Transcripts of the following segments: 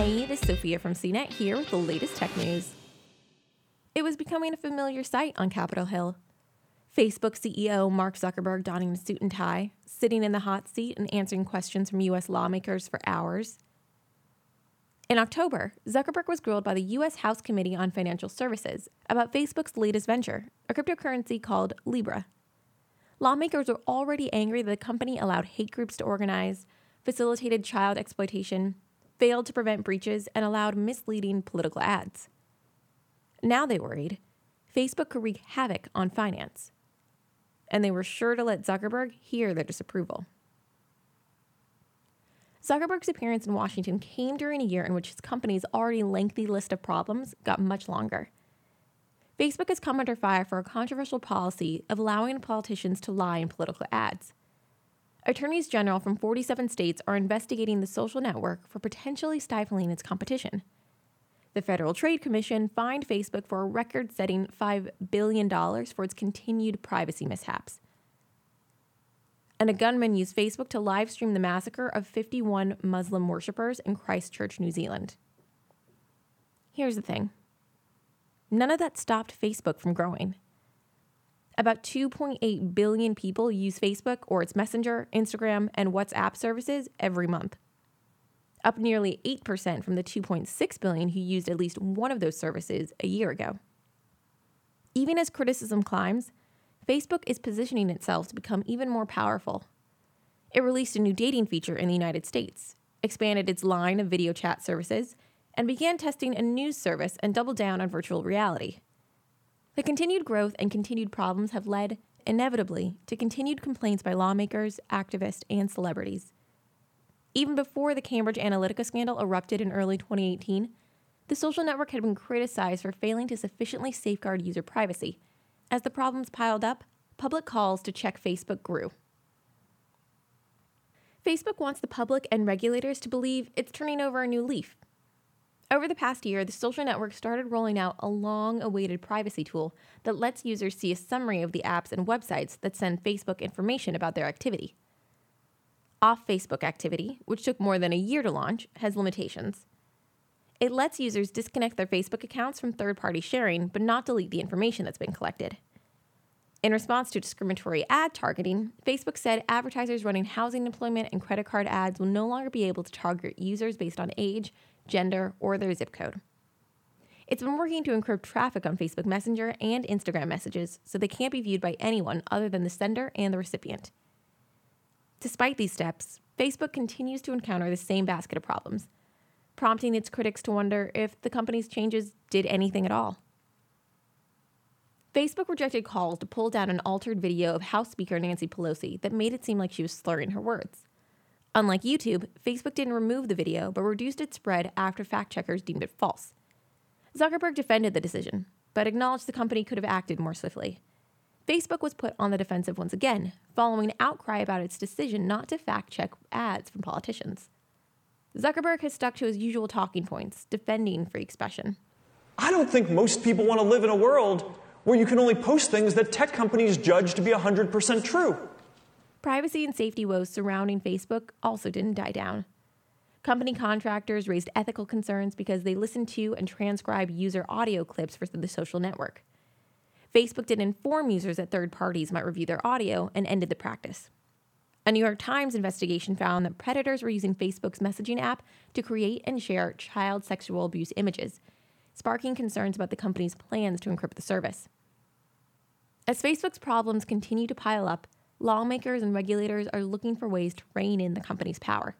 Hey, this is Sophia from CNET here with the latest tech news. It was becoming a familiar sight on Capitol Hill. Facebook CEO Mark Zuckerberg donning a suit and tie, sitting in the hot seat and answering questions from U.S. lawmakers for hours. In October, Zuckerberg was grilled by the U.S. House Committee on Financial Services about Facebook's latest venture, a cryptocurrency called Libra. Lawmakers were already angry that the company allowed hate groups to organize, facilitated child exploitation, failed to prevent breaches, and allowed misleading political ads. Now they worried Facebook could wreak havoc on finance. And they were sure to let Zuckerberg hear their disapproval. Zuckerberg's appearance in Washington came during a year in which his company's already lengthy list of problems got much longer. Facebook has come under fire for a controversial policy of allowing politicians to lie in political ads. Attorneys general from 47 states are investigating the social network for potentially stifling its competition. The Federal Trade Commission fined Facebook for a record setting $5 billion for its continued privacy mishaps. And a gunman used Facebook to live stream the massacre of 51 Muslim worshippers in Christchurch, New Zealand. Here's the thing none of that stopped Facebook from growing. About 2.8 billion people use Facebook or its Messenger, Instagram, and WhatsApp services every month up nearly 8% from the 2.6 billion who used at least one of those services a year ago. Even as criticism climbs, Facebook is positioning itself to become even more powerful. It released a new dating feature in the United States, expanded its line of video chat services, and began testing a news service and doubled down on virtual reality. The continued growth and continued problems have led, inevitably, to continued complaints by lawmakers, activists, and celebrities. Even before the Cambridge Analytica scandal erupted in early 2018, the social network had been criticized for failing to sufficiently safeguard user privacy. As the problems piled up, public calls to check Facebook grew. Facebook wants the public and regulators to believe it's turning over a new leaf. Over the past year, the social network started rolling out a long awaited privacy tool that lets users see a summary of the apps and websites that send Facebook information about their activity off Facebook activity, which took more than a year to launch, has limitations. It lets users disconnect their Facebook accounts from third party sharing, but not delete the information that's been collected. In response to discriminatory ad targeting, Facebook said advertisers running housing employment and credit card ads will no longer be able to target users based on age, gender, or their zip code. It's been working to encrypt traffic on Facebook Messenger and Instagram messages so they can't be viewed by anyone other than the sender and the recipient. Despite these steps, Facebook continues to encounter the same basket of problems, prompting its critics to wonder if the company's changes did anything at all. Facebook rejected calls to pull down an altered video of House Speaker Nancy Pelosi that made it seem like she was slurring her words. Unlike YouTube, Facebook didn't remove the video but reduced its spread after fact checkers deemed it false. Zuckerberg defended the decision, but acknowledged the company could have acted more swiftly. Facebook was put on the defensive once again, following outcry about its decision not to fact check ads from politicians. Zuckerberg has stuck to his usual talking points, defending free expression. I don't think most people want to live in a world where you can only post things that tech companies judge to be 100% true. Privacy and safety woes surrounding Facebook also didn't die down. Company contractors raised ethical concerns because they listened to and transcribed user audio clips for the social network. Facebook did inform users that third parties might review their audio and ended the practice. A New York Times investigation found that predators were using Facebook's messaging app to create and share child sexual abuse images, sparking concerns about the company's plans to encrypt the service. As Facebook's problems continue to pile up, lawmakers and regulators are looking for ways to rein in the company's power.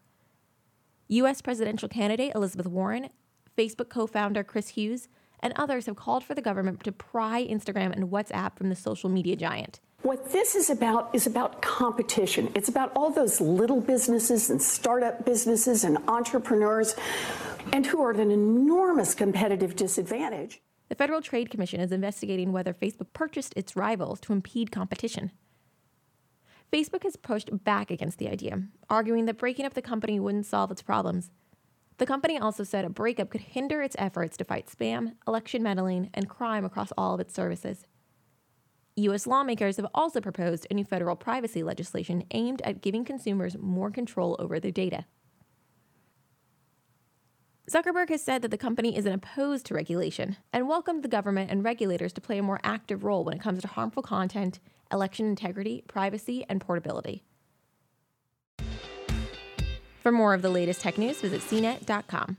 U.S. presidential candidate Elizabeth Warren, Facebook co founder Chris Hughes, and others have called for the government to pry Instagram and WhatsApp from the social media giant. What this is about is about competition. It's about all those little businesses and startup businesses and entrepreneurs and who are at an enormous competitive disadvantage. The Federal Trade Commission is investigating whether Facebook purchased its rivals to impede competition. Facebook has pushed back against the idea, arguing that breaking up the company wouldn't solve its problems. The company also said a breakup could hinder its efforts to fight spam, election meddling, and crime across all of its services. U.S. lawmakers have also proposed a new federal privacy legislation aimed at giving consumers more control over their data. Zuckerberg has said that the company isn't opposed to regulation and welcomed the government and regulators to play a more active role when it comes to harmful content, election integrity, privacy, and portability. For more of the latest tech news, visit cnet.com.